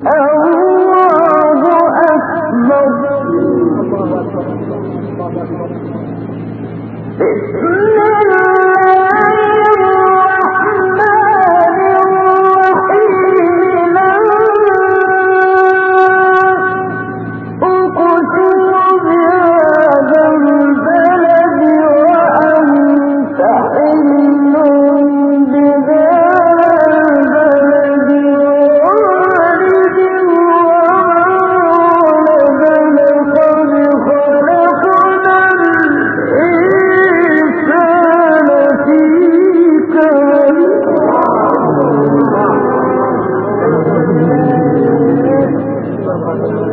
بسم الله.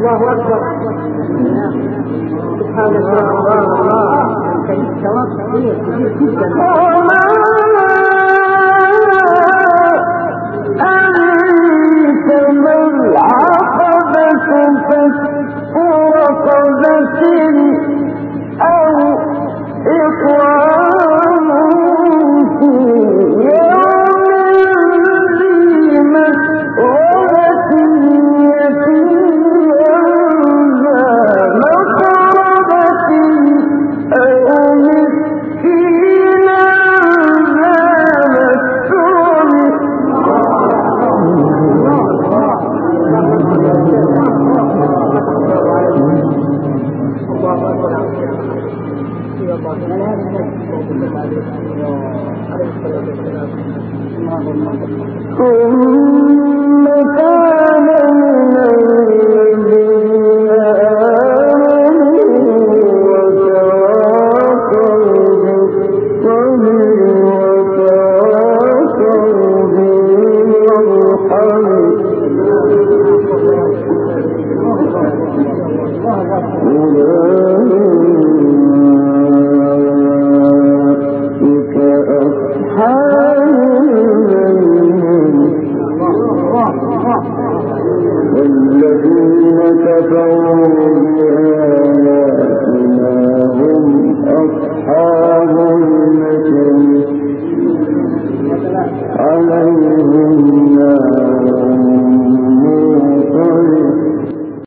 الله أكبر سبحان الله الله الله كيف توقف Oh, والذين كفروا بآياتنا هم أصحاب النجم. عليهم